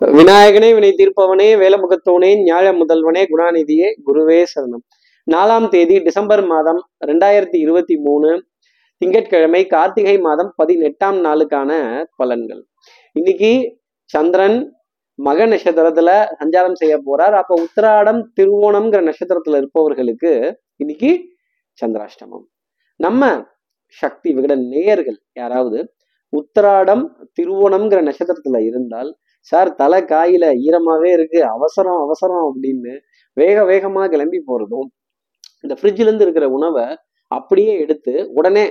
விநாயகனே வினை தீர்ப்பவனே வேலமுகத்தோனே ஞாழ முதல்வனே குணாநிதியே குருவே சரணம். நாலாம் தேதி டிசம்பர் மாதம் ரெண்டாயிரத்தி இருபத்தி மூணு திங்கட்கிழமை கார்த்திகை மாதம் பதினெட்டாம் நாளுக்கான பலன்கள். இன்னைக்கு சந்திரன் மக நட்சத்திரத்துல சஞ்சாரம் செய்ய போறார். அப்ப உத்திராடம் திருவோணம்ங்கிற நட்சத்திரத்துல இருப்பவர்களுக்கு இன்னைக்கு சந்திராஷ்டமம். நம்ம சக்தி விகடன் நேயர்கள் யாராவது உத்திராடம் திருவோணம்ங்கிற நட்சத்திரத்துல இருந்தால் சார் தலை காயில ஈரமாவே இருக்கு அவசரம் அவசரம் அப்படின்னு வேக வேகமா கிளம்பி போறதும் இந்த ஃப்ரிட்ஜ்ல இருந்து இருக்கிற உணவை அப்படியே எடுத்து உடனே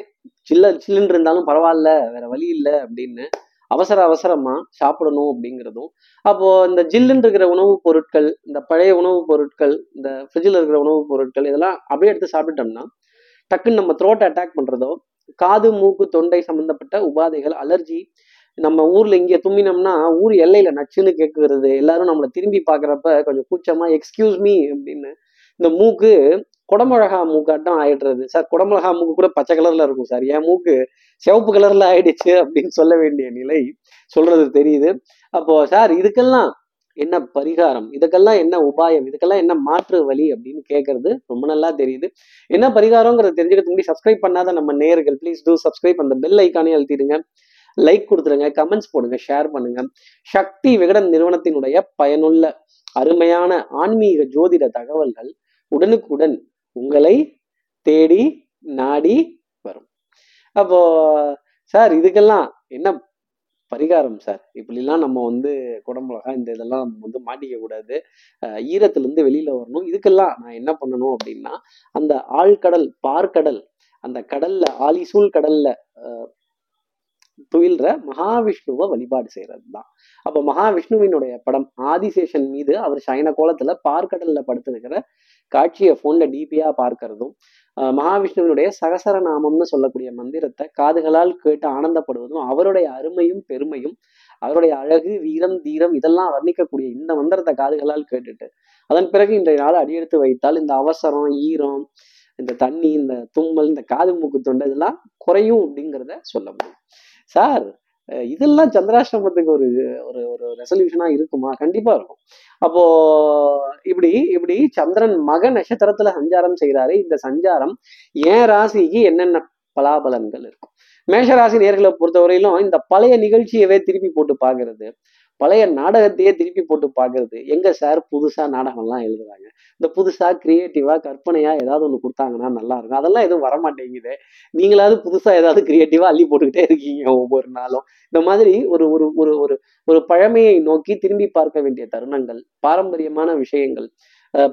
சில்ல சில்லுன்னு இருந்தாலும் பரவாயில்ல வேற வழி இல்லை அப்படின்னு அவசர அவசரமா சாப்பிடணும் அப்படிங்கிறதும் அப்போ இந்த ஜில்லுன்னு இருக்கிற உணவுப் பொருட்கள் இந்த பழைய உணவுப் பொருட்கள் இந்த ஃப்ரிட்ஜில் இருக்கிற உணவுப் பொருட்கள் இதெல்லாம் அப்படியே எடுத்து சாப்பிட்டோம்னா டக்குன்னு நம்ம த்ரோட்டை அட்டாக் பண்றதோ காது மூக்கு தொண்டை சம்பந்தப்பட்ட உபாதைகள் அலர்ஜி நம்ம ஊர்ல இங்கே தும்மினோம்னா ஊர் எல்லையில நச்சுன்னு கேட்கறது எல்லாரும் நம்மளை திரும்பி பாக்குறப்ப கொஞ்சம் கூச்சமா எக்ஸ்கியூஸ் மீ அப்படின்னு. இந்த மூக்கு குடமிளகா மூக்காட்டம் ஆயிடுறது. சார் குடமிளகா மூக்கு கூட பச்சை கலர்ல இருக்கும் சார். என் மூக்கு சிவப்பு கலர்ல ஆயிடுச்சு அப்படின்னு சொல்ல வேண்டிய நிலை சொல்றது தெரியுது. அப்போ சார் இதுக்கெல்லாம் என்ன பரிகாரம்? இதுக்கெல்லாம் என்ன உபாயம்? இதுக்கெல்லாம் என்ன மாற்று வழி அப்படின்னு கேட்கறது ரொம்ப நல்லா தெரியுது. என்ன பரிகாரங்கிறத தெரிஞ்சுக்கிறதுக்கு முன்னாடி சப்ஸ்கிரைப் பண்ணாத நம்ம நேர்கள் ப்ளீஸ் டூ சப்ஸ்கிரைப் அந்த பெல் ஐக்கானே அழுத்திடுங்க. லைக் கொடுத்துருங்க கமெண்ட்ஸ் போடுங்க ஷேர் பண்ணுங்க. சக்தி விகடன் நிறுவனத்தினுடைய பயனுள்ள அருமையான ஆன்மீக ஜோதிட தகவல்கள் உடனுக்குடன் உங்களை தேடி நாடி வரும். அப்போ சார் இதுக்கெல்லாம் என்ன பரிகாரம் சார் இப்படிலாம் நம்ம வந்து குடம்புலகா இந்த இதெல்லாம் நம்ம வந்து மாட்டிக்க கூடாது அஹ் ஈரத்திலிருந்து வெளியில வரணும். இதுக்கெல்லாம் நான் என்ன பண்ணணும் அப்படின்னா அந்த ஆழ்கடல் பார்க்கடல் அந்த கடல்ல ஆலிசூல் கடல்ல துயில்ற மகாவிஷ்ணுவை வழிபாடு செய்யறது தான் அப்போ மகாவிஷ்ணுவினுடைய படம் ஆதிசேஷன் மீது அவர் சயன கோலத்துல பார்க்கடல்ல படுத்திருக்கிற காட்சியை போன்ல டிபியா பார்க்கறதும் மகாவிஷ்ணுவினுடைய சகசர நாமம்னு சொல்லக்கூடிய மந்திரத்தை காதுகளால் கேட்டு ஆனந்தப்படுவதும் அவருடைய அருமையும் பெருமையும் அவருடைய அழகு வீரம் தீரம் இதெல்லாம் வர்ணிக்கக்கூடிய இந்த மந்திரத்தை காதுகளால் கேட்டுட்டு அதன் பிறகு இன்றைய நாள் அடியெடுத்து வைத்தால் இந்த அவசரம் ஈரம் இந்த தண்ணி இந்த தும்மல் இந்த காது மூக்கு தொண்டை இதெல்லாம் குறையும் அப்படிங்கிறத சொல்ல முடியும். சார் இதெல்லாம் சந்திராஷ்டமத்துக்கு ஒரு ஒரு ஒரு ரெசல்யூஷனா இருக்குமா? கண்டிப்பா இருக்கும். அப்போ இப்படி இப்படி சந்திரன் மக நட்சத்திரத்துல சஞ்சாரம் செய்கிறாரு இந்த சஞ்சாரம் என் ராசிக்கு என்னென்ன பலாபலன்கள் இருக்கும்? மேஷராசி நேர்களை பொறுத்தவரையிலும் இந்த பழைய நிகழ்ச்சியவே திருப்பி போட்டு பார்க்கறது பழைய நாடகத்தையே திருப்பி போட்டு பார்க்கறது எங்க சார் புதுசா நாடகம்லாம் எழுதுறாங்க. இந்த புதுசா கிரியேட்டிவா கற்பனையா ஏதாவது ஒன்று கொடுத்தாங்கன்னா நல்லா இருக்கும். அதெல்லாம் எதுவும் வரமாட்டேங்குது. நீங்களாவது புதுசா ஏதாவது கிரியேட்டிவா அள்ளி போட்டுக்கிட்டே இருக்கீங்க ஒவ்வொரு நாளும். இந்த மாதிரி ஒரு ஒரு ஒரு ஒரு ஒரு பழமையை நோக்கி திரும்பி பார்க்க வேண்டிய தருணங்கள் பாரம்பரியமான விஷயங்கள்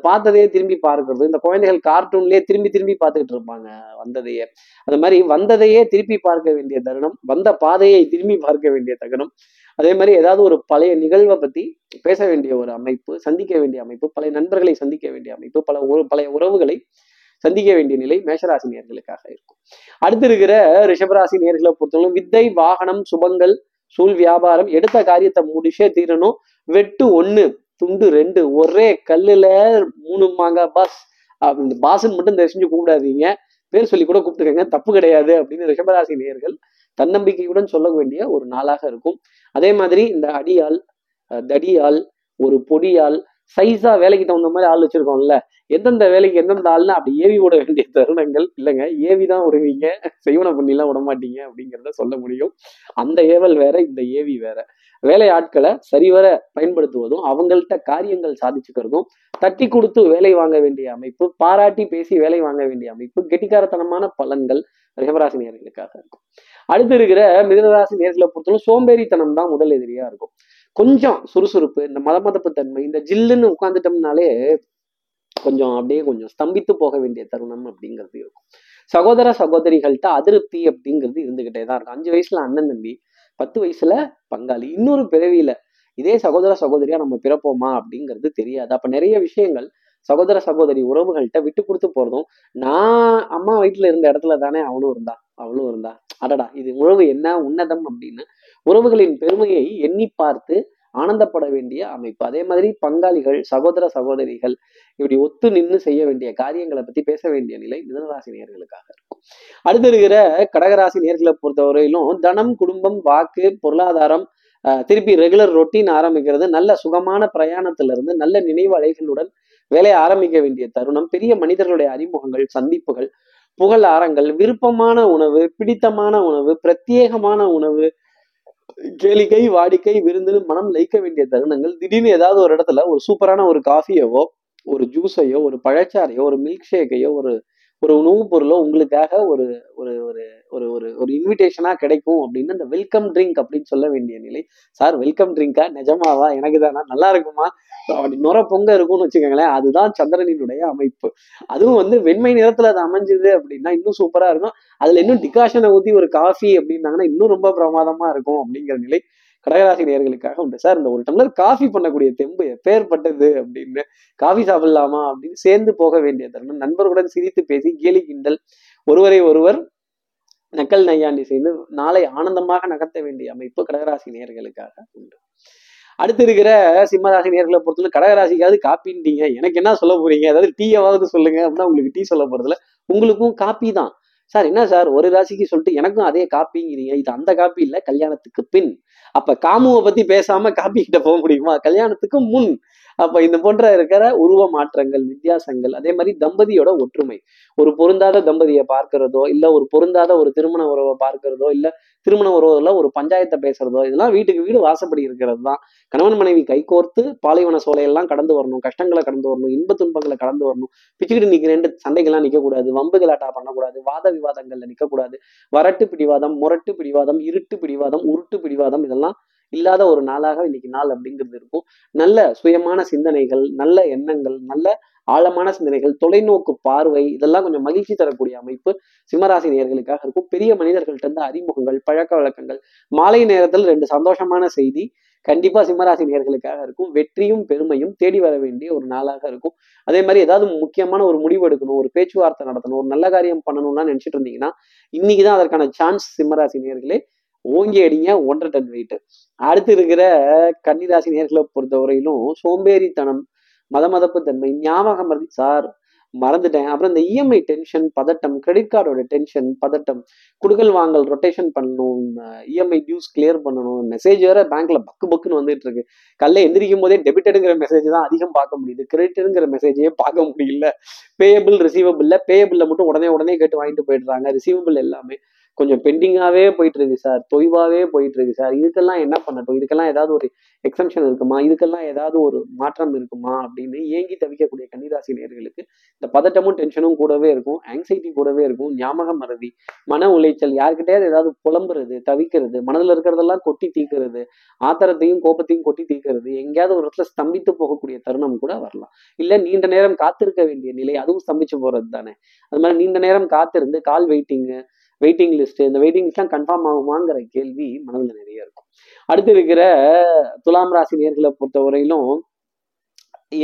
பார்த்ததையே திரும்பி பார்க்கறது. இந்த குழந்தைகள் கார்ட்டூன்லயே திரும்பி திரும்பி பார்த்துக்கிட்டு இருப்பாங்க வந்ததையே. அது மாதிரி வந்ததையே திருப்பி பார்க்க வேண்டிய தருணம் வந்த பாதையை திரும்பி பார்க்க வேண்டிய தருணம். அதே மாதிரி ஏதாவது ஒரு பழைய நிகழ்வை பத்தி பேச வேண்டிய ஒரு அமைப்பு சந்திக்க வேண்டிய அமைப்பு பழைய நண்பர்களை சந்திக்க வேண்டிய அமைப்பு பல ஒரு பழைய உறவுகளை சந்திக்க வேண்டிய நிலை மேஷராசி நேர்களுக்காக இருக்கும். அடுத்து இருக்கிற ரிஷபராசி நேர்களை பொறுத்தவரை வித்தை வாகனம் சுபங்கள் சூழ் வியாபாரம் எடுத்த காரியத்தை முடிச்சே தீரணும். வெட்டு ஒண்ணு துண்டு ரெண்டு ஒரே கல்லுல மூணு மாங்க பாஸ். இந்த பாஸ்ன்னு மட்டும் தெரிஞ்சு கூப்பிடாதீங்க. பேர் சொல்லி கூட கூப்பிட்டுக்கங்க தப்பு கிடையாது அப்படின்னு ரிஷபராசி நேர்கள் தன்னம்பிக்கையுடன் சொல்ல வேண்டிய ஒரு நாளாக இருக்கும். அதே மாதிரி இந்த அடியால் தடியால் ஒரு பொடியால் சைஸா வேலைக்கு தகுந்த மாதிரி ஆள் வச்சிருக்கோம்ல எந்தெந்த வேலைக்கு எந்தெந்த ஆள்னு அப்படி ஏவி விட வேண்டிய தருணங்கள் இல்லைங்க ஏவி தான் விடுவீங்க செய்வன பண்ணிலாம் விட மாட்டீங்க அப்படிங்கிறத சொல்ல முடியும். அந்த ஏவல் வேற இந்த ஏவி வேற. வேலை ஆட்களை சரிவர பயன்படுத்துவதும் அவங்கள்ட்ட காரியங்கள் சாதிச்சுக்கிறதும் தட்டி கொடுத்து வேலை வாங்க வேண்டிய அமைப்பு பாராட்டி பேசி வேலை வாங்க வேண்டிய அமைப்பு கெட்டிக்காரத்தனமான பலன்கள் ரிஷபராசி நேர்களுக்காக இருக்கும். அடுத்து இருக்கிற மிதனராசி நேர்களை பொறுத்தவரை சோம்பேறித்தனம் தான் முதல் எதிரியா இருக்கும். கொஞ்சம் சுறுசுறுப்பு இந்த மதமதப்பு தன்மை இந்த ஜில்லுன்னு உட்காந்துட்டோம்னாலே கொஞ்சம் அப்படியே கொஞ்சம் ஸ்தம்பித்து போக வேண்டிய தருணம் அப்படிங்கிறது இருக்கும். சகோதர சகோதரிகள்கிட்ட அதிருப்தி அப்படிங்கிறது இருந்துகிட்டே தான் இருக்கும். அஞ்சு வயசுல அண்ணன் தம்பி பத்து வயசுல பங்காளி இன்னொரு பிறவியில இதே சகோதர சகோதரியா நம்ம பிறப்போமா அப்படிங்கிறது தெரியாது. அப்ப நிறைய விஷயங்கள் சகோதர சகோதரி உறவுகள்கிட்ட விட்டு கொடுத்து போறதும் நான் அம்மா வீட்டுல இருந்த இடத்துல தானே அவனும் இருந்தா அவளும் இருந்தா. அடடா இது உறவு என்ன? உன்னதம் அப்படின்னு உறவுகளின் பெருமையை எண்ணி பார்த்து ஆனந்தப்பட வேண்டிய அமைப்பு. அதே மாதிரி பங்காளிகள் சகோதர சகோதரிகள் இப்படி ஒத்து நின்று செய்ய வேண்டிய காரியங்களை பத்தி பேச வேண்டிய நிலை மிதனராசி நேர்களுக்காக இருக்கும். அடுத்து இருக்கிற கடகராசி நேர்களை பொறுத்தவரையிலும் தனம் குடும்பம் வாக்கு பொருளாதாரம் திருப்பி ரெகுலர் ரொட்டீன் ஆரம்பிக்கிறது நல்ல சுகமான பிரயாணத்துல இருந்து நல்ல நினைவு அலைகளுடன் வேலையை ஆரம்பிக்க வேண்டிய தருணம் பெரிய மனிதர்களுடைய அறிமுகங்கள் சந்திப்புகள் புகழாரங்கள் விருப்பமான உணவு பிடித்தமான உணவு பிரத்யேகமான உணவு கேளிக்கை வாடிக்கை விருந்துன்னு மனம் லயிக்க வேண்டிய தருணங்கள் திடீர்னு ஏதாவது ஒரு இடத்துல ஒரு சூப்பரான ஒரு காஃபியவோ ஒரு ஜூஸையோ ஒரு பழச்சாரையோ ஒரு மில்க் ஷேக்கையோ ஒரு ஒரு உணவுப் பொருளோ உங்களுக்காக ஒரு ஒரு ஒரு ஒரு ஒரு ஒரு இன்விடேஷனா கிடைக்கும் அப்படின்னு அந்த வெல்கம் ட்ரிங்க் அப்படின்னு சொல்ல வேண்டிய நிலை. சார் வெல்கம் ட்ரிங்கா நிஜமாவா? எனக்கு தானா? நல்லா இருக்குமா? அப்படி நுர பொங்க இருக்கும்னு வச்சுக்கோங்களேன் அதுதான் சந்திரனினுடைய அமைப்பு. அதுவும் வந்து வெண்மை நிறத்துல அது அமைஞ்சுது அப்படின்னா இன்னும் சூப்பரா இருக்கும். அதுல இன்னும் டிகாஷனை ஊத்தி ஒரு காஃபி அப்படின்னாங்கன்னா இன்னும் ரொம்ப பிரமாதமா இருக்கும் அப்படிங்கிற நிலை. கடகராசி நேர்களுக்காக உண்டு. சார் இந்த ஒரு டம்ளர் காஃபி பண்ணக்கூடிய தெம்பு எப்பேற்பட்டது அப்படின்னு காஃபி சாப்பிடலாமா அப்படின்னு சேர்ந்து போக வேண்டிய தருணம். நண்பர்களுடன் சிரித்து பேசி கேலி கிண்டல். ஒருவரை ஒருவர் நக்கல் நையாண்டி செய்து நாளை ஆனந்தமாக நகர்த்த வேண்டிய அமைப்பு கடகராசி நேர்களுக்காக உண்டு. அடுத்து இருக்கிற சிம்மராசி நேர்களை பொறுத்தவரை கடகராசிக்காவது காப்பின்றீங்க எனக்கு என்ன சொல்ல போறீங்க? அதாவது டீயாவது சொல்லுங்க. அப்படின்னா உங்களுக்கு டீ சொல்ல போறதுல உங்களுக்கும் காப்பி தான். சார் என்ன சார் ஒரு ராசிக்கு சொல்லிட்டு எனக்கும் அதே காப்பிங்கிறீங்க. இது அந்த காப்பி இல்ல கல்யாணத்துக்கு பின். அப்ப காமுவை பத்தி பேசாம காப்பி கிட்ட போக முடியுமா? கல்யாணத்துக்கு முன். அப்ப இந்த போன்ற இருக்கிற உருவ மாற்றங்கள் வித்தியாசங்கள் அதே மாதிரி தம்பதியோட ஒற்றுமை. ஒரு பொருந்தாத தம்பதியை பார்க்கிறதோ இல்ல ஒரு பொருந்தாத ஒரு திருமண உறவை பார்க்கிறதோ இல்ல திருமண உறவுல ஒரு பஞ்சாயத்தை பேசுறதோ இதெல்லாம் வீட்டுக்கு வீடு வாசப்படி இருக்கிறது தான் கணவன் மனைவி கைகோர்த்து பாலைவன சோலையெல்லாம் கடந்து வரணும் கஷ்டங்களை கடந்து வரணும் இன்ப துன்பங்களை கடந்து வரணும். பிச்சுக்கிட்டு நிக்கிறேன் சண்டைகள்லாம் நிக்கக்கூடாது வம்பு கலாட்டா பண்ணக்கூடாது வாத விவாதங்கள்ல நிக்கக்கூடாது. வரட்டு பிடிவாதம் முரட்டு பிடிவாதம் இருட்டு பிடிவாதம் உருட்டு பிடிவாதம் இதெல்லாம் இல்லாத ஒரு நாளாக இன்னைக்கு நாள் அப்படிங்கிறது இருக்கும். நல்ல சுயமான சிந்தனைகள் நல்ல எண்ணங்கள் நல்ல ஆழமான சிந்தனைகள் தொலைநோக்கு பார்வை இதெல்லாம் கொஞ்சம் மகிழ்ச்சி தரக்கூடிய அமைப்பு சிம்மராசி நேர்களுக்காக இருக்கும். பெரிய மனிதர்கள்ட்ட இருந்து அறிமுகங்கள் பழக்க வழக்கங்கள் மாலை நேரத்தில் ரெண்டு சந்தோஷமான செய்தி கண்டிப்பா சிம்மராசி நேர்களுக்காக இருக்கும். வெற்றியும் பெருமையும் தேடி வர வேண்டிய ஒரு நாளாக இருக்கும். அதே மாதிரி ஏதாவது முக்கியமான ஒரு முடிவு எடுக்கணும் ஒரு பேச்சுவார்த்தை நடத்தணும் ஒரு நல்ல காரியம் பண்ணணும்னா நினைச்சிட்டு இருந்தீங்கன்னா இன்னைக்குதான் அதற்கான சான்ஸ் சிம்மராசி நேர்களே ஓங்கி அடிங்க ஒன்றரை டன் வெயிட் அடுத்து இருக்கிற கன்னிராசி நேர்களை பொறுத்தவரையிலும் சோம்பேறித்தனம் மத மதப்பு தன்மை ஞாபகம் மறதி சார் மறந்துட்டேன். அப்புறம் இந்த இஎம்ஐ டென்ஷன் பதட்டம் கிரெடிட் கார்டோட டென்ஷன் பதட்டம். குடுக்கல் வாங்கல் ரொட்டேஷன் பண்ணணும். இஎம்ஐ டியூஸ் கிளியர் பண்ணணும். மெசேஜ் வேற பேங்க்ல பக்கு பக்குன்னு வந்துட்டு இருக்கு. கல்ல எந்திரிக்கும் போதே டெபிட்டடுங்கிற மெசேஜ் தான் அதிகம் பார்க்க முடியுது. கிரெடிட்டுங்கிற மெசேஜே பார்க்க முடியல. பேயபிள் ரிசீவபிள்ல பேயபிள்ல மட்டும் உடனே உடனே கேட்டு வாங்கிட்டு போயிடுறாங்க. ரிசீவபிள் எல்லாமே. கொஞ்சம் பெண்டிங்காகவே போயிட்டு இருக்கு சார். தொய்வாகவே போயிட்டு இருக்கு சார். இதுக்கெல்லாம் என்ன பண்ணட்டும்? இதுக்கெல்லாம் ஏதாவது ஒரு எக்ஸம்ஷன் இருக்குமா? இதுக்கெல்லாம் ஏதாவது ஒரு மாற்றம் இருக்குமா? அப்படின்னு ஏங்கி தவிக்கக்கூடிய கன்னிராசி நேர்களுக்கு இந்த பதட்டமும் டென்ஷனும் கூடவே இருக்கும். ஆங்ஸைட்டி கூடவே இருக்கும். ஞாபகம் மறதி மன உளைச்சல் யாருக்கிட்டையாவது ஏதாவது புலம்புறது தவிக்கிறது மனதில் இருக்கிறதெல்லாம் கொட்டி தீக்கிறது ஆத்திரத்தையும் கோபத்தையும் கொட்டி தீக்கிறது எங்கேயாவது ஒரு இடத்துல ஸ்தம்பித்து போகக்கூடிய தருணம் கூட வரலாம். இல்லை நீண்ட நேரம் காத்திருக்க வேண்டிய நிலை அதுவும் ஸ்தம்பிச்சு போறது தானே அது மாதிரி நீண்ட நேரம் காத்திருந்து கால் வெயிட்டிங்கு வெயிட்டிங் லிஸ்ட் இந்த வெயிட்டிங் லிஸ்ட்லாம் கன்ஃபார்ம் ஆகுமாங்கிற கேள்வி மனதில் நிறைய இருக்கும். அடுத்து இருக்கிற துலாம் ராசி நேர்களை பொறுத்தவரையிலும்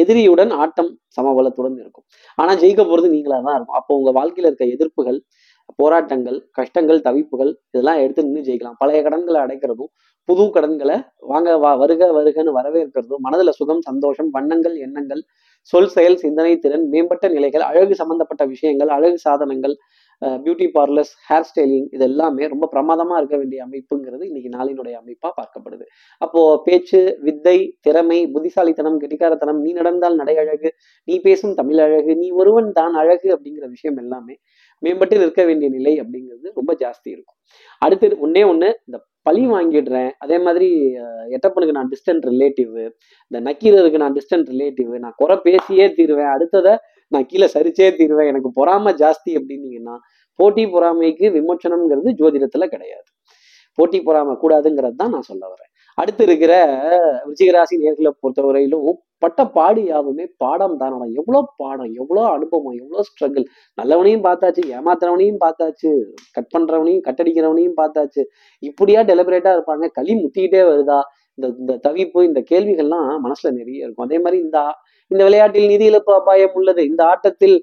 எதிரியுடன் ஆட்டம் சமபலத்துடன் இருக்கும். ஆனா ஜெயிக்க போறது நீங்களா தான் இருக்கும். அப்போ உங்க வாழ்க்கையில இருக்க எதிர்ப்புகள் போராட்டங்கள் கஷ்டங்கள் தவிப்புகள் இதெல்லாம் எடுத்து நின்று ஜெயிக்கலாம். பழைய கடன்களை அடைக்கிறதும் புது கடன்களை வாங்க வா வருக வருகன்னு வரவேற்கிறதும் மனதுல சுகம் சந்தோஷம் வண்ணங்கள் எண்ணங்கள் சொல் செயல் சிந்தனை திறன் மேம்பட்ட நிலைகள் அழகு சம்பந்தப்பட்ட விஷயங்கள் அழகு சாதனங்கள் பியூட்டி பார்லர்ஸ் ஹேர் ஸ்டைலிங் இது எல்லாமே ரொம்ப பிரமாதமாக இருக்க வேண்டிய அமைப்புங்கிறது இன்னைக்கு நாளினுடைய அமைப்பாக பார்க்கப்படுது. அப்போ பேச்சு வித்தை திறமை புத்திசாலித்தனம் கெட்டிக்காரத்தனம் நீ நடந்தால் நடை அழகு நீ பேசும் தமிழ் அழகு நீ ஒருவன் தான் அழகு அப்படிங்கிற விஷயம் எல்லாமே மேம்பட்டு நிற்க வேண்டிய நிலை அப்படிங்கிறது ரொம்ப ஜாஸ்தி இருக்கும். அடுத்து ஒன்னே ஒன்று இந்த பழி வாங்கிடுறேன். அதே மாதிரி எட்டப்பனுக்கு நான் டிஸ்டன்ட் ரிலேட்டிவ் இந்த நக்கீரருக்கு நான் டிஸ்டன்ட் ரிலேட்டிவ் நான் குறை பேசியே தீருவேன். அடுத்ததை நான் கீழே சரிச்சே தீர்வேன். எனக்கு பொறாம ஜாஸ்தி அப்படின்னீங்கன்னா போட்டி பொறாமைக்கு விமோச்சனம்ங்கிறது ஜோதிடத்துல கிடையாது. போட்டி பொறாம கூடாதுங்கிறது தான் நான் சொல்ல வரேன். அடுத்து இருக்கிற விருச்சிகராசி நேர்களை பொறுத்தவரையிலும் பட்ட பாடு யாவுமே பாடம் தானடா எவ்வளோ பாடம் எவ்வளோ அனுபவம் எவ்வளோ ஸ்ட்ரகிள் நல்லவனையும் பார்த்தாச்சு ஏமாத்துறவனையும் பார்த்தாச்சு கட் பண்றவனையும் கட்டடிக்கிறவனையும் பார்த்தாச்சு. இப்படியா டெலிபரேட்டா இருப்பாங்க. களி முத்திக்கிட்டே வருதா? இந்த இந்த தவிப்பு இந்த கேள்விகள்லாம் மனசுல நிறைய இருக்கும். அதே மாதிரி இந்த இந்த விளையாட்டில் நிதி இழப்பு அபாயம் உள்ளது இந்த ஆட்டத்தில்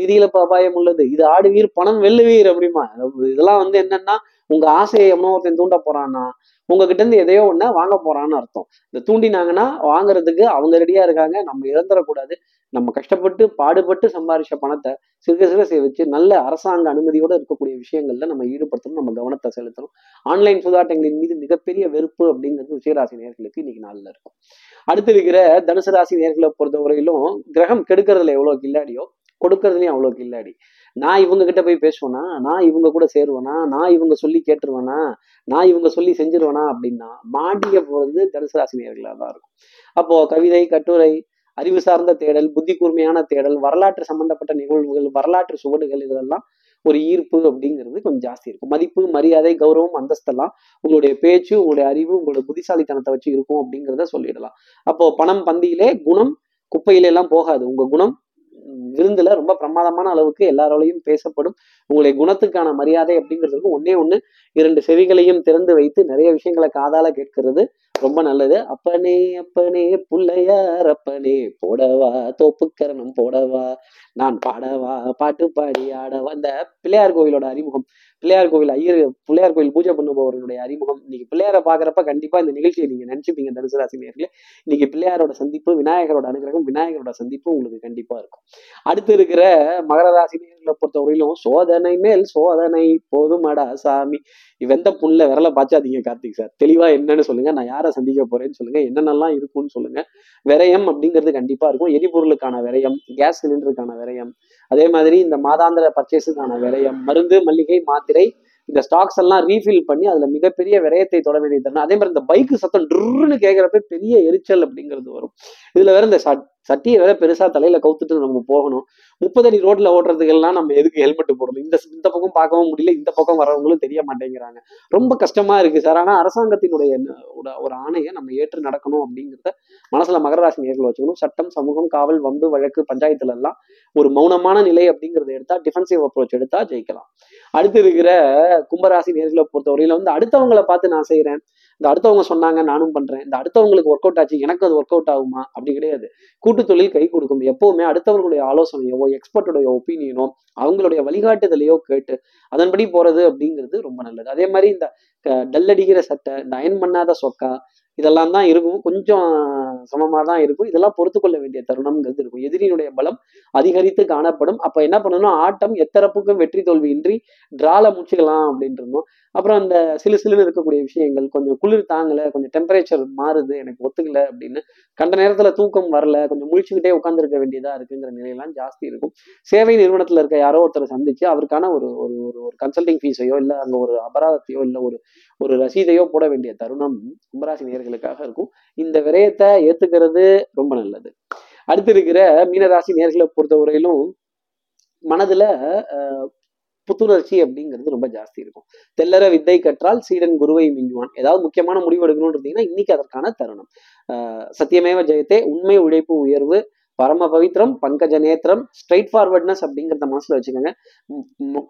நிதி இழப்பு அபாயம் உள்ளது இது ஆடுவீர் பணம் வெல்லுவீர் அப்படிமா? இதெல்லாம் வந்து என்னன்னா உங்க ஆசையை எவனோ ஒருத்தன் தூண்ட போறான்னா உங்ககிட்ட இருந்து எதையோ ஒண்ண வாங்க போறான்னு அர்த்தம். இந்த தூண்டினாங்கன்னா வாங்குறதுக்கு அவங்க ரெடியா இருக்காங்க நம்ம இழந்துடக்கூடாது நம்ம கஷ்டப்பட்டு பாடுபட்டு சம்பாரிச்ச பணத்தை சிறுக சிறுக சேவிச்சு நல்ல அரசாங்க அனுமதியோட இருக்கக்கூடிய விஷயங்கள்ல நம்ம ஈடுபடுத்தணும் நம்ம கவனத்தை செலுத்தணும். ஆன்லைன் சூதாட்டங்களின் மீது மிகப்பெரிய வெறுப்பு அப்படிங்கிறது விஷயராசி நேர்களுக்கு இன்னைக்கு நாளில் இருக்கும். அடுத்து இருக்கிற தனுசு ராசி நேர்களை பொறுத்தவரையிலும் கிரகம் கெடுக்கிறதுல எவ்வளோ கில்லாடியோ கொடுக்கறதுலையும் அவ்வளோ கில்லாடி. நான் இவங்க கிட்ட போய் பேசுவேனா? நான் இவங்க கூட சேருவேனா? நான் இவங்க சொல்லி கேட்டுருவேனா? நான் இவங்க சொல்லி செஞ்சிருவேனா அப்படின்னா மாட்டிக்க போகிறது தனுசு ராசி நேர்களாக தான் இருக்கும். அப்போ கவிதை கட்டுரை அறிவு சார்ந்த தேடல் புத்தி கூர்மையான தேடல் வரலாற்று சம்பந்தப்பட்ட நிகழ்வுகள் வரலாற்று சுவடுகள் இதெல்லாம் ஒரு ஈர்ப்பு அப்படிங்கிறது கொஞ்சம் ஜாஸ்தி இருக்கும். மதிப்பு மரியாதை கௌரவம் அந்தஸ்தெல்லாம் உங்களுடைய பேச்சு உங்களுடைய அறிவு உங்களுடைய புத்திசாலித்தனத்தை வச்சு இருக்கும் அப்படிங்கிறத சொல்லிடலாம். அப்போ பணம் பந்தியிலே குணம் குப்பையில எல்லாம் போகாது. உங்க குணம் விருந்துல ரொம்ப பிரமாதமான அளவுக்கு எல்லாராலையும் பேசப்படும். உங்களுடைய குணத்துக்கான மரியாதை அப்படிங்கிறதுக்கு ஒன்னே ஒண்ணு. இரண்டு செவிகளையும் திறந்து வைத்து நிறைய விஷயங்களை காதால கேட்கிறது. ரொம்ப நல்லது. அப்பனே அப்பனே புள்ளையார் அப்பனே போடவா தோப்புக்கரணம் போடவா நான் பாடவா பாட்டு பாடி ஆடவா. இந்த பிள்ளையார் கோவிலோட அறிமுகம் பிள்ளையார் கோவில் ஐயர் பிள்ளையார் கோவில் பூஜை பண்ணுபவர்களுடைய அறிமுகம். இன்னைக்கு பிள்ளையாரை பாக்குறப்ப கண்டிப்பா இந்த நிகழ்ச்சியை நீங்க நினைச்சுப்பீங்க தனுசு ராசி நேர்களே இன்னைக்கு பிள்ளையாரோட சந்திப்பு விநாயகரோட அனுகிரகம் விநாயகரோட சந்திப்பு உங்களுக்கு கண்டிப்பா இருக்கும். அடுத்து இருக்கிற மகர ராசி நேர்களை பொறுத்தவரையிலும் சோதனை மேல் சோதனை. போதுமடா சாமி. வெந்த புண்ணில் விரலை பாய்ச்சாதீங்க கார்த்திக் சார். தெளிவா என்னன்னு சொல்லுங்க. நான் யாரை சந்திக்க போறேன்னு சொல்லுங்க. என்னென்னலாம் இருக்கும்னு சொல்லுங்க. விரயம் அப்படிங்கிறது கண்டிப்பா இருக்கும். எரிபொருளுக்கான விரயம் கேஸ் சிலிண்டருக்கான விரயம் அதே மாதிரி இந்த மாதாந்திர பர்ச்சேஸுக்கான விரயம் மருந்து மல்லிகை மாத்திரை இந்த ஸ்டாக்ஸ் எல்லாம் ரீஃபில் பண்ணி அதுல மிகப்பெரிய விரயத்தை தொட வேண்டியது தரணும். அதே மாதிரி இந்த பைக்கு சத்தம் டுருன்னு கேட்கிறப்ப பெரிய எரிச்சல் அப்படிங்கிறது வரும். இதுல வேற இந்த சட்டியை வேற பெருசா தலையில கவுத்துட்டு நம்ம போகணும். முப்பது அடி ரோட்ல ஓட்டுறதுக்கெல்லாம் நம்ம எதுக்கு ஹெல்மெட் போடணும்? இந்த இந்த பக்கம் பார்க்கவும் முடியல இந்த பக்கம் வரவங்களும் தெரிய மாட்டேங்கிறாங்க. ரொம்ப கஷ்டமா இருக்கு சார். ஆனா அரசாங்கத்தினுடைய ஒரு- ஆணையை நம்ம ஏற்று நடக்கணும் அப்படிங்கிறத மனசுல மகர ராசி வச்சுக்கணும். சட்டம் சமூகம் காவல் வம்பு வழக்கு பஞ்சாயத்துல எல்லாம் ஒரு மௌனமான நிலை அப்படிங்கிறத எடுத்தா டிஃபென்சிவ் அப்ரோச் எடுத்தா ஜெயிக்கலாம். அடுத்து இருக்கிற கும்பராசி நேர்களை பொறுத்தவரையில வந்து அடுத்தவங்களை பார்த்து நான் செய்யறேன் இந்த அடுத்தவங்க சொன்னாங்க நானும் பண்றேன். இந்த அடுத்தவங்களுக்கு ஒர்க் அவுட் ஆச்சு எனக்கு அது ஒர்க் அவுட் ஆகுமா? அப்படி கிடையாது. கூட்டு தொழில் கை கொடுக்கும். எப்பவுமே அடுத்தவர்களுடைய ஆலோசனையோ எக்ஸ்பர்ட்டுடைய ஒப்பீனியனோ அவங்களுடைய வழிகாட்டுதலையோ கேட்டு அதன்படி போறது அப்படிங்கிறது ரொம்ப நல்லது. அதே மாதிரி இந்த டல்லடிக்கிற டல் அடிக்கிற சட்டை இந்த அயன் பண்ணாத சொக்கா இதெல்லாம் தான் இருக்கும். கொஞ்சம் சமமாக தான் இருக்கும். இதெல்லாம் பொறுத்து கொள்ள வேண்டிய தருணம்ங்கிறது இருக்கும். எதிரியினுடைய பலம் அதிகரித்து காணப்படும். அப்போ என்ன பண்ணணும் ஆட்டம் எத்தரப்புக்கும் வெற்றி தோல்வியின்றி டிரால முடிச்சுக்கலாம் அப்படின்ட்டு இருந்தோம். அப்புறம் அந்த சிலு சிலுன்னு இருக்கக்கூடிய விஷயங்கள் கொஞ்சம் குளிர் தாங்கலை கொஞ்சம் டெம்பரேச்சர் மாறுது எனக்கு ஒத்துக்கல அப்படின்னு கண்ட நேரத்தில் தூக்கம் வரல கொஞ்சம் முழிச்சுக்கிட்டே உட்காந்துருக்க வேண்டியதாக இருக்குங்கிற நிலையெல்லாம் ஜாஸ்தி இருக்கும். சேவை நிறுவனத்தில் இருக்க யாரோ ஒருத்தரை சந்திச்சு அவருக்கான ஒரு ஒரு ஒரு ஒரு கன்சல்டிங் ஃபீஸையோ இல்லை அங்கே ஒரு அபராதத்தையோ இல்லை ஒரு ஒரு ரசீதையோ போட வேண்டிய தருணம் கும்பராசி நேர்களுக்காக இருக்கும். இந்த விரயத்தை ஏத்துக்கிறது ரொம்ப நல்லது. அடுத்து இருக்கிற மீனராசி நேர்களை பொறுத்தவரையிலும் மனதுல புத்துணர்ச்சி அப்படிங்கிறது ரொம்ப ஜாஸ்தி இருக்கும். தெல்லற வித்தை கற்றால் சீடன் குருவை மிஞ்சுவான். ஏதாவது முக்கியமான முடிவு எடுக்கணும்னு இருந்தீங்கன்னா இன்னைக்கு அதற்கான தருணம். சத்தியமேவ ஜெயத்தே உண்மை உழைப்பு உயர்வு பரம பவித்ரம் பங்கஜ நேத்திரம் ஸ்ட்ரைட் ஃபார்வர்ட்னஸ் அப்படிங்கிறத மனசுல வச்சுக்கோங்க.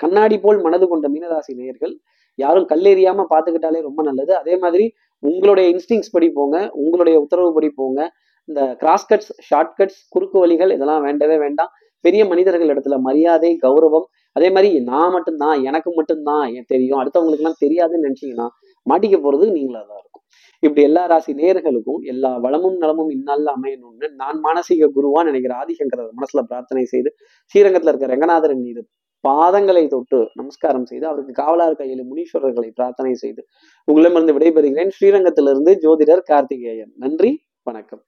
கண்ணாடி போல் மனது கொண்ட மீனராசி நேயர்கள் யாரும் கல்லெறியாம பாத்துக்கிட்டாலே ரொம்ப நல்லது. அதே மாதிரி உங்களுடைய இன்ஸ்டிங்ஸ் படி போங்க. உங்களுடைய உத்தரவு படி போங்க. இந்த கிராஸ் கட்ஸ் ஷார்ட் கட்ஸ் குறுக்கு வழிகள் இதெல்லாம் வேண்டவே வேண்டாம். பெரிய மனிதர்கள் இடத்துல மரியாதை கௌரவம். அதே மாதிரி நான் மட்டும்தான் எனக்கு மட்டும்தான் என் தெரியும். அடுத்தவங்களுக்கு எல்லாம் தெரியாதுன்னு நினைச்சீங்கன்னா மாட்டிக்க போறது நீங்களா தான் இருக்கும். இப்படி எல்லா ராசி நேர்களுக்கும் எல்லா வளமும் நலமும் இந்நாளில் அமையணும்னு நான் மானசீக குருவா நினைக்கிற ஆதிசங்கரர் மனசுல பிரார்த்தனை செய்து ஸ்ரீரங்கத்துல இருக்க ரங்கநாதரன் மீது பாதங்களை தொட்டு நமஸ்காரம் செய்து அவருக்கு காவலார் கையில் முனீஸ்வரர்களை பிரார்த்தனை செய்து உங்களிடமிருந்து விடைபெறுகிறேன். ஸ்ரீரங்கத்திலிருந்து ஜோதிடர் கார்த்திகேயன். நன்றி வணக்கம்.